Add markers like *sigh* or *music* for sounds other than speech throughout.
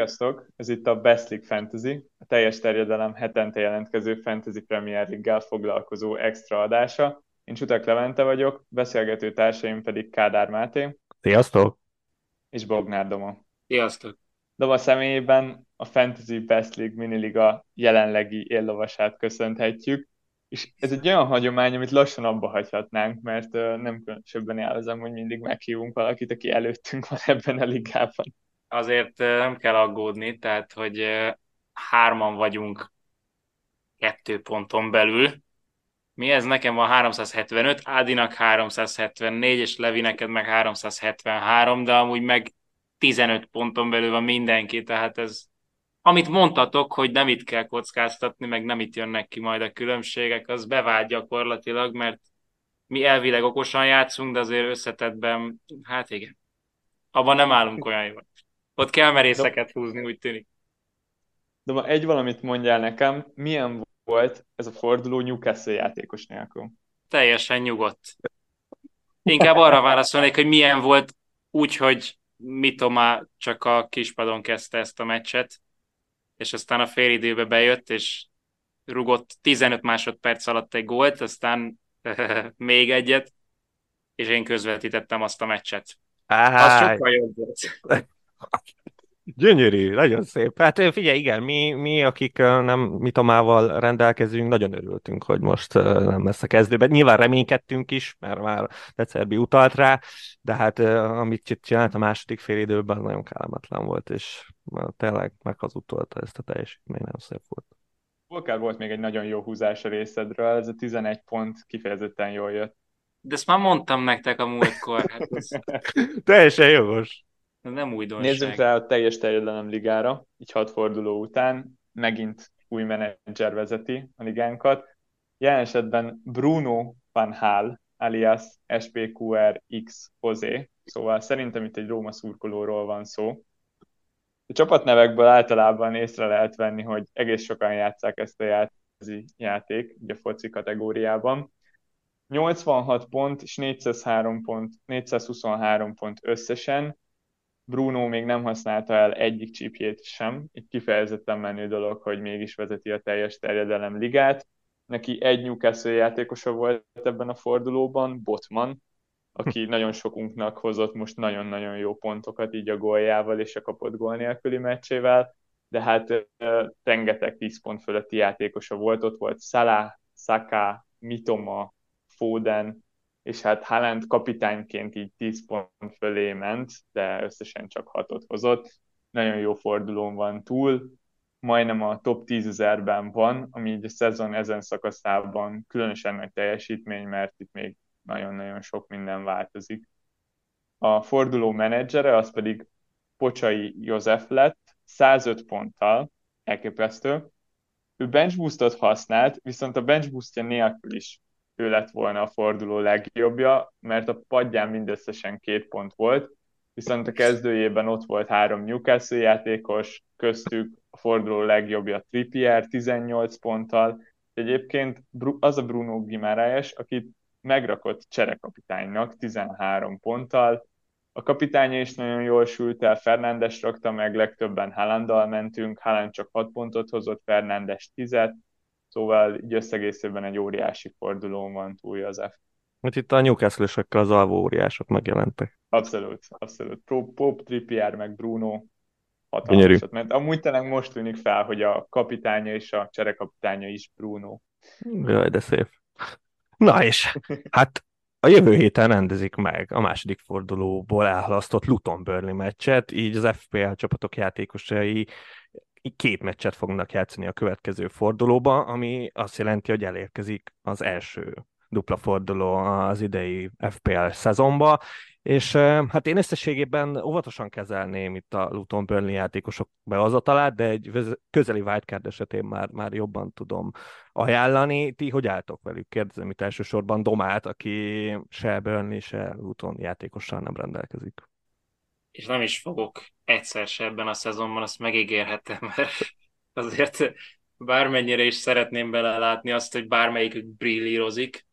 Sziasztok! Ez itt a Best League Fantasy, a teljes terjedelem hetente jelentkező Fantasy Premier League-gel foglalkozó extra adása. Én Csutak Levente vagyok, beszélgető társaim pedig Kádár Máté. Sziasztok! És Bognár Doma. Sziasztok! Doma személyében a Fantasy Best League miniliga jelenlegi éllovasát köszönhetjük, és ez egy olyan hagyomány, amit lassan abba hagyhatnánk, mert nem különösebben élvezem, hogy mindig meghívunk valakit, aki előttünk van ebben a ligában azért nem kell aggódni, tehát hogy hárman vagyunk kettő ponton belül. Mi ez? Nekem van 375, Ádinak 374, és Levi neked meg 373, de amúgy meg 15 ponton belül van mindenki, tehát ez amit mondtatok, hogy nem itt kell kockáztatni, meg nem itt jönnek ki majd a különbségek, az bevált gyakorlatilag, mert mi elvileg okosan játszunk, de azért összetetben, hát igen, abban nem állunk olyan jól. Ott kell merészeket húzni, úgy tűnik. De ma egy valamit mondjál nekem, milyen volt ez a forduló Newcastle játékos nélkül? Teljesen nyugodt. Inkább arra válaszolnék, hogy milyen volt úgy, hogy Mitoma csak a kispadon kezdte ezt a meccset, és aztán a félidőbe bejött, és rugott 15 másodperc alatt egy gólt, aztán *laughs* még egyet, és én közvetítettem azt a meccset. Áhá. Az sokkal jobb volt. Gyönyörű, nagyon szép. Hát figyelj, igen, mi, mi akik nem mitomával rendelkezünk, nagyon örültünk, hogy most nem lesz a kezdőben. Nyilván reménykedtünk is, mert már Decerbi utalt rá, de hát amit csinált a második fél időben, nagyon kellemetlen volt, és tényleg meghazudtolta ezt a teljesítmény, nagyon szép volt. Volkár volt még egy nagyon jó húzás a részedről, ez a 11 pont kifejezetten jól jött. De ezt már mondtam nektek a múltkor. Hát ez... *laughs* Teljesen jogos. Nem újdonság. Nézzünk rá a teljes terjedelem ligára, így hat forduló után. Megint új menedzser vezeti a ligánkat. Jelen esetben Bruno Van Hal, alias SPQRX José, szóval szerintem itt egy Róma szurkolóról van szó. A csapatnevekből általában észre lehet venni, hogy egész sokan játszák ezt a játék, ugye foci kategóriában. 86 pont és 403 pont, 423 pont összesen, Bruno még nem használta el egyik csípjét sem, egy kifejezetten menő dolog, hogy mégis vezeti a teljes terjedelem ligát. Neki egy Newcastle játékosa volt ebben a fordulóban, Botman, aki nagyon sokunknak hozott most nagyon-nagyon jó pontokat így a góljával és a kapott gól nélküli meccsével, de hát rengeteg 10 pont fölötti játékosa volt, ott volt Salah, Saka, Mitoma, Foden, és hát Haaland kapitányként így 10 pont fölé ment, de összesen csak hatot hozott. Nagyon jó fordulón van túl, majdnem a top 10 ezerben van, ami így a szezon ezen szakaszában különösen nagy teljesítmény, mert itt még nagyon-nagyon sok minden változik. A forduló menedzsere az pedig Pocsai József lett, 105 ponttal, elképesztő. Ő bench boostot használt, viszont a bench boostja nélkül is ő lett volna a forduló legjobbja, mert a padján mindösszesen két pont volt, viszont a kezdőjében ott volt három Newcastle játékos, köztük a forduló legjobbja Trippier 18 ponttal, egyébként az a Bruno Gimaráes, akit megrakott cserekapitánynak 13 ponttal, a kapitánya is nagyon jól sült el, Fernándes rakta meg, legtöbben Haalanddal mentünk, Haaland csak 6 pontot hozott, Fernándes 10 Szóval így összegészében egy óriási fordulón van túl az F. Mert itt a newcastle az alvó óriások megjelentek. Abszolút, abszolút. Pop, Trippier, meg Bruno hatalmasat mert Amúgy talán most tűnik fel, hogy a kapitánya és a cserekapitánya is Bruno. Jaj, de szép. Na és, hát a jövő héten rendezik meg a második fordulóból elhalasztott Luton Burnley meccset, így az FPL csapatok játékosai két meccset fognak játszani a következő fordulóba, ami azt jelenti, hogy elérkezik az első dupla forduló az idei FPL szezonba, és hát én összességében óvatosan kezelném itt a Luton Burnley játékosok behozatalát, de egy közeli wildcard esetén már, már jobban tudom ajánlani. Ti hogy álltok velük? Kérdezem itt elsősorban Domát, aki se Burnley, se Luton játékossal nem rendelkezik és nem is fogok egyszer se ebben a szezonban, azt megígérhetem, mert azért bármennyire is szeretném belelátni azt, hogy bármelyikük brillírozik,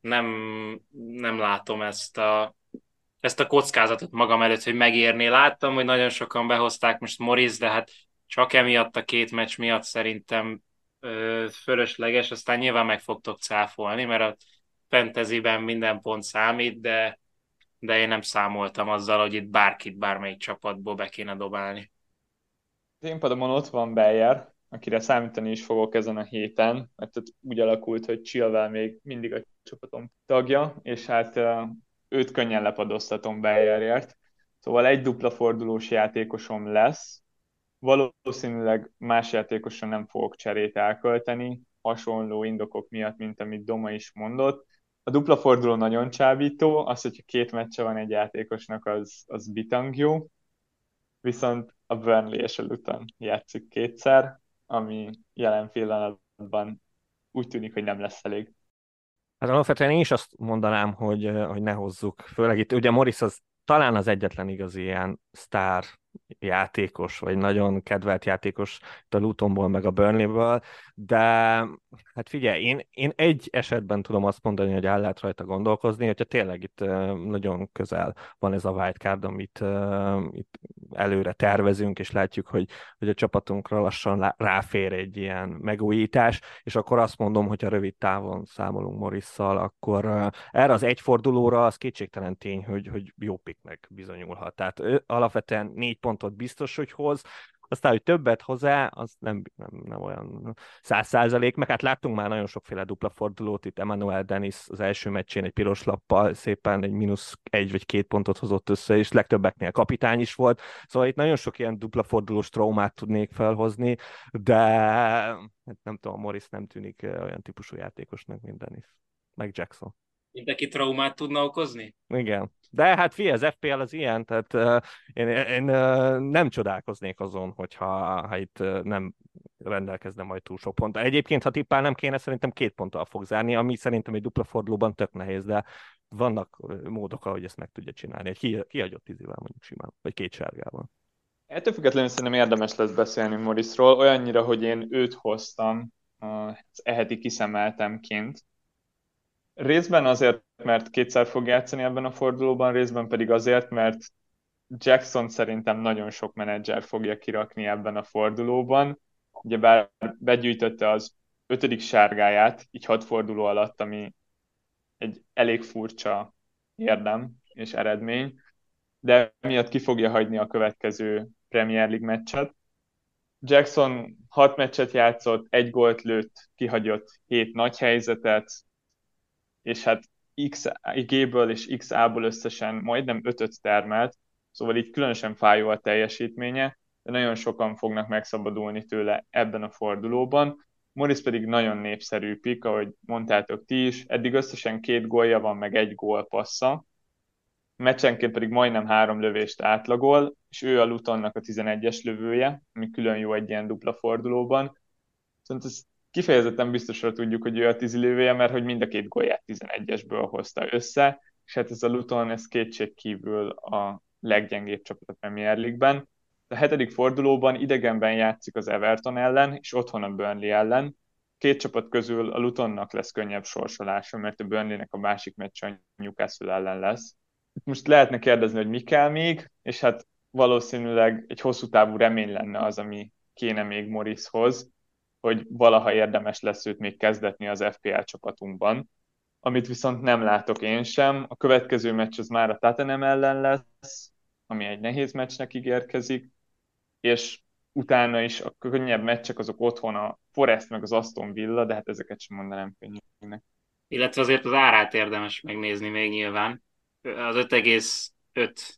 nem, nem látom ezt a ezt a kockázatot magam előtt, hogy megérni. Láttam, hogy nagyon sokan behozták most Morris, de hát csak emiatt a két meccs miatt szerintem ö, fölösleges, aztán nyilván meg fogtok cáfolni, mert a fantasyben minden pont számít, de, de én nem számoltam azzal, hogy itt bárkit, bármelyik csapatból be kéne dobálni. Az én padomon ott van Beyer, akire számítani is fogok ezen a héten, mert úgy alakult, hogy Chilwell még mindig a csapatom tagja, és hát őt könnyen lepadoztatom Beyerért. Szóval egy dupla fordulós játékosom lesz, valószínűleg más játékosra nem fogok cserét elkölteni, hasonló indokok miatt, mint amit Doma is mondott. A dupla forduló nagyon csábító, az, hogyha két meccse van egy játékosnak, az, az bitang jó, viszont a Burnley és a Luton játszik kétszer, ami jelen pillanatban úgy tűnik, hogy nem lesz elég. Hát alapvetően én is azt mondanám, hogy, hogy ne hozzuk. Főleg itt ugye Morris az talán az egyetlen igazi ilyen sztár játékos, vagy nagyon kedvelt játékos a Lutonból, meg a Burnleyből, de hát figyelj, én, én egy esetben tudom azt mondani, hogy el lehet rajta gondolkozni, hogyha tényleg itt nagyon közel van ez a wildcard, amit itt előre tervezünk, és látjuk, hogy, hogy a csapatunkra lassan ráfér egy ilyen megújítás, és akkor azt mondom, hogy a rövid távon számolunk Morisszal, akkor erre az egyfordulóra az kétségtelen tény, hogy, hogy jó piknek bizonyulhat. Tehát alapvetően négy pontot biztos, hogy hoz, aztán, hogy többet hozzá, az nem, nem, nem olyan száz százalék, meg hát láttunk már nagyon sokféle dupla fordulót, itt. Emmanuel Dennis az első meccsén egy piros lappal szépen egy mínusz egy vagy két pontot hozott össze, és legtöbbeknél kapitány is volt, szóval itt nagyon sok ilyen dupla fordulós traumát tudnék felhozni, de hát nem tudom, Morris nem tűnik olyan típusú játékosnak, mint Dennis, meg Jackson. Mindenki traumát tudna okozni? Igen. De hát fi, az FPL az ilyen, tehát uh, én, én uh, nem csodálkoznék azon, hogyha ha itt uh, nem rendelkezne majd túl sok pont. Egyébként, ha tippál nem kéne, szerintem két ponttal fog zárni, ami szerintem egy dupla fordulóban tök nehéz, de vannak módok, ahogy ezt meg tudja csinálni. Egy ki, kihagyott tízivel mondjuk simán, vagy két sárgával. Ettől függetlenül szerintem érdemes lesz beszélni Morrisról, olyannyira, hogy én őt hoztam az eheti kiszemeltemként, Részben azért, mert kétszer fog játszani ebben a fordulóban, részben pedig azért, mert Jackson szerintem nagyon sok menedzser fogja kirakni ebben a fordulóban. Ugyebár begyűjtötte az ötödik sárgáját, így hat forduló alatt, ami egy elég furcsa érdem és eredmény, de miatt ki fogja hagyni a következő Premier League meccset. Jackson hat meccset játszott, egy gólt lőtt, kihagyott hét nagy helyzetet, és hát XG-ből és XA-ból összesen majdnem 5 termelt, szóval így különösen fájó a teljesítménye, de nagyon sokan fognak megszabadulni tőle ebben a fordulóban. Morris pedig nagyon népszerű pik, ahogy mondtátok ti is, eddig összesen két gólja van, meg egy gólpassza, meccsenként pedig majdnem három lövést átlagol, és ő a Lutonnak a 11-es lövője, ami külön jó egy ilyen dupla fordulóban. Szóval ez kifejezetten biztosra tudjuk, hogy ő a tízilővéje, mert hogy mind a két gólját 11-esből hozta össze, és hát ez a Luton, ez kétség kívül a leggyengébb csapat a Premier League-ben. A hetedik fordulóban idegenben játszik az Everton ellen, és otthon a Burnley ellen. Két csapat közül a Lutonnak lesz könnyebb sorsolása, mert a Burnleynek a másik meccs a Newcastle ellen lesz. Most lehetne kérdezni, hogy mi kell még, és hát valószínűleg egy hosszú távú remény lenne az, ami kéne még Morrishoz, hogy valaha érdemes lesz őt még kezdetni az FPL csapatunkban, amit viszont nem látok én sem. A következő meccs az már a Tottenham ellen lesz, ami egy nehéz meccsnek ígérkezik, és utána is a könnyebb meccsek azok otthon a Forest meg az Aston Villa, de hát ezeket sem mondanám könnyűnek. Illetve azért az árát érdemes megnézni még nyilván. Az 5,5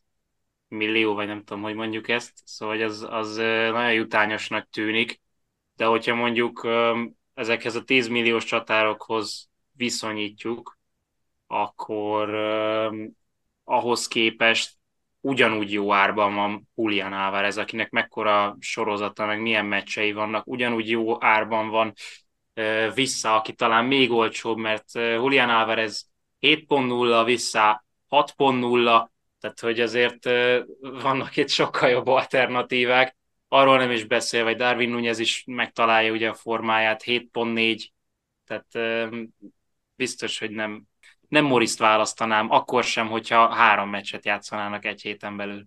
millió, vagy nem tudom, hogy mondjuk ezt, szóval az, az nagyon jutányosnak tűnik de hogyha mondjuk ezekhez a 10 milliós csatárokhoz viszonyítjuk, akkor ahhoz képest ugyanúgy jó árban van Julian Álvarez, akinek mekkora sorozata, meg milyen meccsei vannak, ugyanúgy jó árban van vissza, aki talán még olcsóbb, mert Julian Álvarez 7.0, vissza 6.0, tehát hogy azért vannak itt sokkal jobb alternatívák, arról nem is beszél, vagy Darwin Nunez is megtalálja ugye a formáját, 7.4, tehát biztos, hogy nem, nem Moriszt választanám, akkor sem, hogyha három meccset játszanának egy héten belül.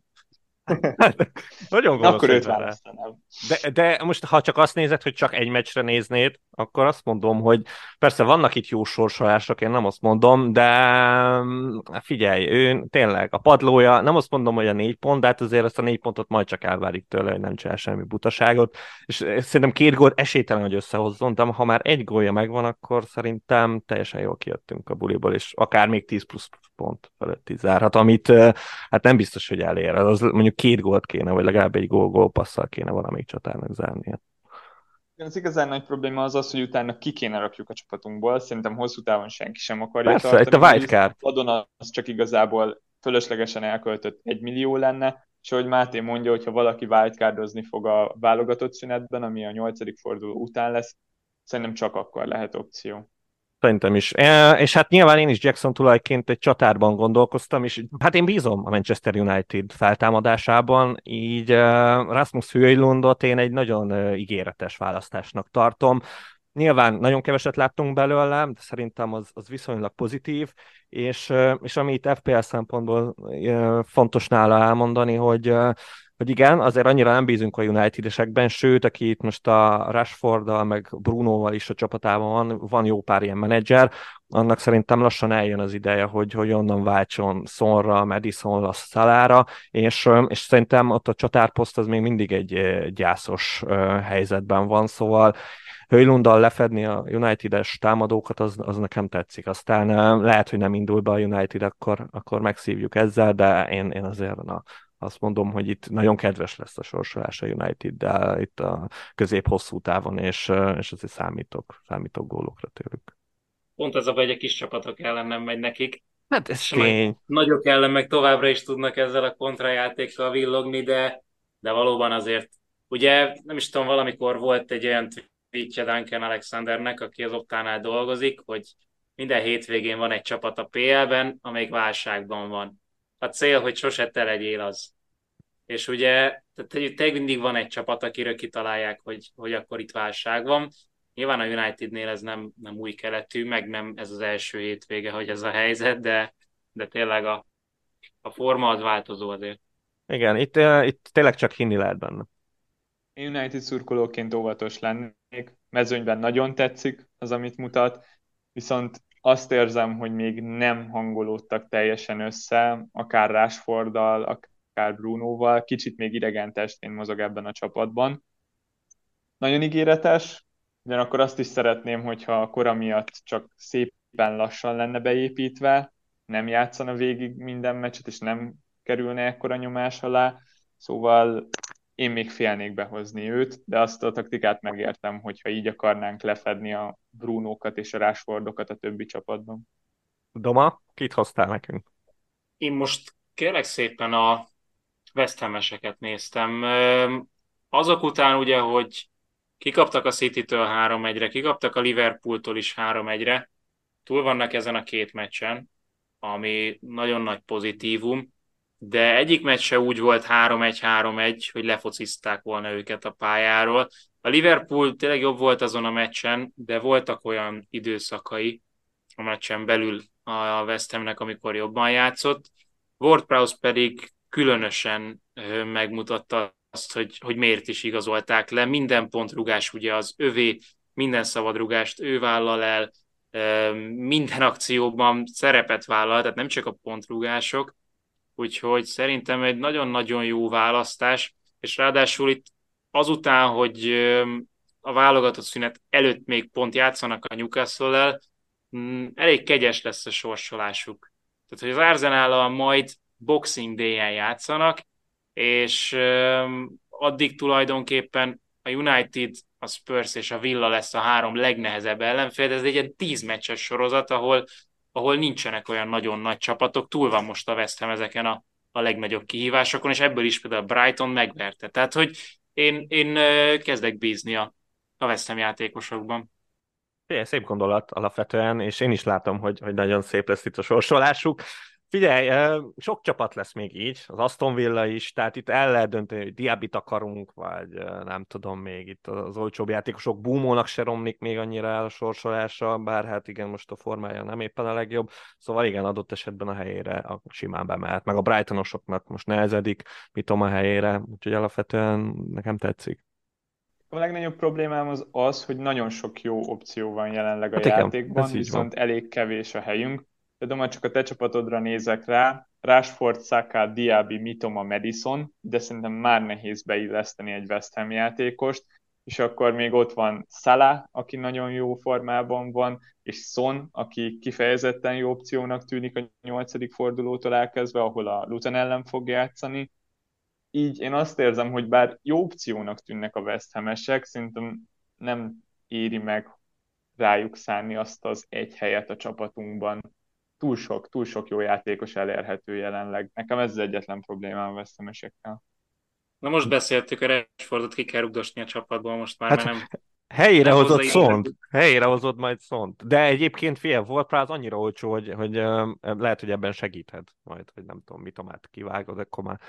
*laughs* Nagyon gonosz Akkor őt választanám. De, de most, ha csak azt nézed, hogy csak egy meccsre néznéd, akkor azt mondom, hogy persze vannak itt jó sorsolások, én nem azt mondom, de mm, figyelj, ő tényleg a padlója, nem azt mondom, hogy a négy pont, de hát azért ezt a négy pontot majd csak elvárik tőle, hogy nem csinál semmi butaságot, és szerintem két gólt esélytelen, hogy összehozzon, de ha már egy gólja megvan, akkor szerintem teljesen jól kijöttünk a buliból, és akár még 10 plusz pont feletti zárhat, amit hát nem biztos, hogy elér. Az mondjuk két gólt kéne, vagy legalább egy gól, gól passzal kéne valamelyik csatának zárnia. Az igazán nagy probléma az az, hogy utána ki kéne rakjuk a csapatunkból. Szerintem hosszú távon senki sem akarja Persze, tartani. Persze, a wildcard. Adon az csak igazából fölöslegesen elköltött egy millió lenne, és ahogy Máté mondja, hogy ha valaki wildcardozni fog a válogatott szünetben, ami a nyolcadik forduló után lesz, szerintem csak akkor lehet opció. Szerintem is. E, és hát nyilván én is Jackson tulajként egy csatárban gondolkoztam, és hát én bízom a Manchester United feltámadásában, így uh, Rasmus Höjlundot én egy nagyon uh, ígéretes választásnak tartom. Nyilván nagyon keveset láttunk belőle, de szerintem az, az viszonylag pozitív, és, és ami itt FPL szempontból fontos nála elmondani, hogy hogy igen, azért annyira nem bízunk a United-esekben, sőt, aki itt most a Rashforddal, meg Brunoval is a csapatában van, van jó pár ilyen menedzser, annak szerintem lassan eljön az ideje, hogy, hogy onnan váltson Sonra, Madisonra, Szalára, és, és szerintem ott a csatárposzt az még mindig egy gyászos helyzetben van, szóval Höjlunddal lefedni a United-es támadókat, az, az nekem tetszik. Aztán lehet, hogy nem indul be a United, akkor, akkor megszívjuk ezzel, de én, én azért na, azt mondom, hogy itt nagyon kedves lesz a sorsolás a United, de itt a közép-hosszú távon, és, és azért számítok, számítok gólokra tőlük. Pont ez a vagy a kis csapatok ellen nem megy nekik. Hát ez tény. Nagyok ellen meg továbbra is tudnak ezzel a kontrajátékkal villogni, de, de valóban azért, ugye nem is tudom, valamikor volt egy olyan tweetje Duncan Alexandernek, aki az Optánál dolgozik, hogy minden hétvégén van egy csapat a PL-ben, amelyik válságban van a cél, hogy sose te legyél az. És ugye, tehát mindig van egy csapat, akiről kitalálják, hogy, hogy akkor itt válság van. Nyilván a Unitednél ez nem, nem új keletű, meg nem ez az első hétvége, hogy ez a helyzet, de, de tényleg a, a forma az változó azért. Igen, itt, uh, itt tényleg csak hinni lehet benne. Én United szurkolóként óvatos lennék, mezőnyben nagyon tetszik az, amit mutat, viszont azt érzem, hogy még nem hangolódtak teljesen össze, akár Rashforddal, akár Brunoval, kicsit még idegen testén mozog ebben a csapatban. Nagyon ígéretes, ugyanakkor azt is szeretném, hogyha a kora miatt csak szépen lassan lenne beépítve, nem játszana végig minden meccset, és nem kerülne ekkora nyomás alá, szóval én még félnék behozni őt, de azt a taktikát megértem, hogyha így akarnánk lefedni a Brunókat és a Rásfordokat a többi csapatban. Doma, kit hoztál nekünk? Én most kérlek szépen a West Ham-eseket néztem. Azok után ugye, hogy kikaptak a City-től 3-1-re, kikaptak a Liverpooltól is 3-1-re, túl vannak ezen a két meccsen, ami nagyon nagy pozitívum, de egyik meccs se úgy volt 3-1-3-1, hogy lefocizták volna őket a pályáról. A Liverpool tényleg jobb volt azon a meccsen, de voltak olyan időszakai a meccsen belül a West Hamnek, amikor jobban játszott. Ward-Prowse pedig különösen megmutatta azt, hogy, hogy miért is igazolták le. Minden pontrugás ugye az övé, minden szabadrugást ő vállal el, minden akcióban szerepet vállal, tehát nem csak a pontrugások, úgyhogy szerintem egy nagyon-nagyon jó választás, és ráadásul itt azután, hogy a válogatott szünet előtt még pont játszanak a newcastle mm, elég kegyes lesz a sorsolásuk. Tehát, hogy az arsenal majd Boxing Day-en játszanak, és addig tulajdonképpen a United, a Spurs és a Villa lesz a három legnehezebb ellenfél, de ez egy ilyen tíz meccses sorozat, ahol ahol nincsenek olyan nagyon nagy csapatok, túl van most a West Ham ezeken a, a legnagyobb kihívásokon, és ebből is például Brighton megverte. Tehát, hogy én, én kezdek bízni a, a West Ham játékosokban. Szép gondolat alapvetően, és én is látom, hogy, hogy nagyon szép lesz itt a sorsolásuk. Figyelj, sok csapat lesz még így, az Aston Villa is, tehát itt el lehet dönteni, hogy Diabit akarunk, vagy nem tudom még, itt az olcsóbb játékosok Búmónak se romlik még annyira el a sorsolása, bár hát igen, most a formája nem éppen a legjobb, szóval igen, adott esetben a helyére a simán bemehet, meg a Brightonosoknak most nehezedik, mit a helyére, úgyhogy alapvetően nekem tetszik. A legnagyobb problémám az az, hogy nagyon sok jó opció van jelenleg a hát játékban, igen, viszont elég kevés a helyünk Például csak a te csapatodra nézek rá, Rashford, Saka, Diaby, Mitoma, Madison, de szerintem már nehéz beilleszteni egy West Ham játékost, és akkor még ott van Salah, aki nagyon jó formában van, és Son, aki kifejezetten jó opciónak tűnik a nyolcadik fordulótól elkezdve, ahol a Luton ellen fog játszani. Így én azt érzem, hogy bár jó opciónak tűnnek a West Ham-esek, szerintem nem éri meg rájuk szánni azt az egy helyet a csapatunkban, túl sok, túl sok jó játékos elérhető jelenleg. Nekem ez az egyetlen problémám a vesztemesekkel. Na most beszéltük, a Rashfordot ki kell rugdosni a csapatból, most már hát, nem Helyére nem hozott szont, helyére hozott majd szont. De egyébként fél volt rá az annyira olcsó, hogy, hogy lehet, hogy ebben segíthet majd, hogy nem tudom, mit tomát kivágod, akkor már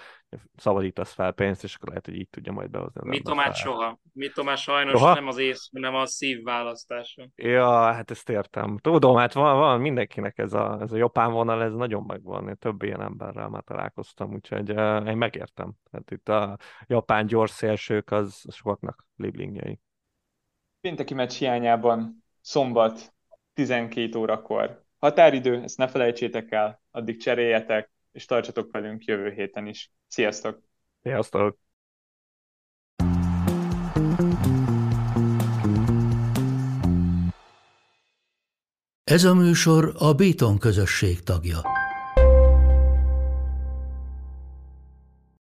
szabadítasz fel pénzt, és akkor lehet, hogy így tudja majd behozni. Mi tomát soha. Mi tomát sajnos soha? nem az ész, hanem a szív választása. Ja, hát ezt értem. Tudom, hát van, van mindenkinek ez a, ez a japán vonal, ez nagyon megvan. Én több ilyen emberrel már találkoztam, úgyhogy uh, én megértem. Hát itt a japán gyors szélsők az sokaknak liblingjei pénteki meccs hiányában szombat 12 órakor határidő, ezt ne felejtsétek el, addig cseréljetek, és tartsatok velünk jövő héten is. Sziasztok! Sziasztok! Ez a műsor a Béton közösség tagja.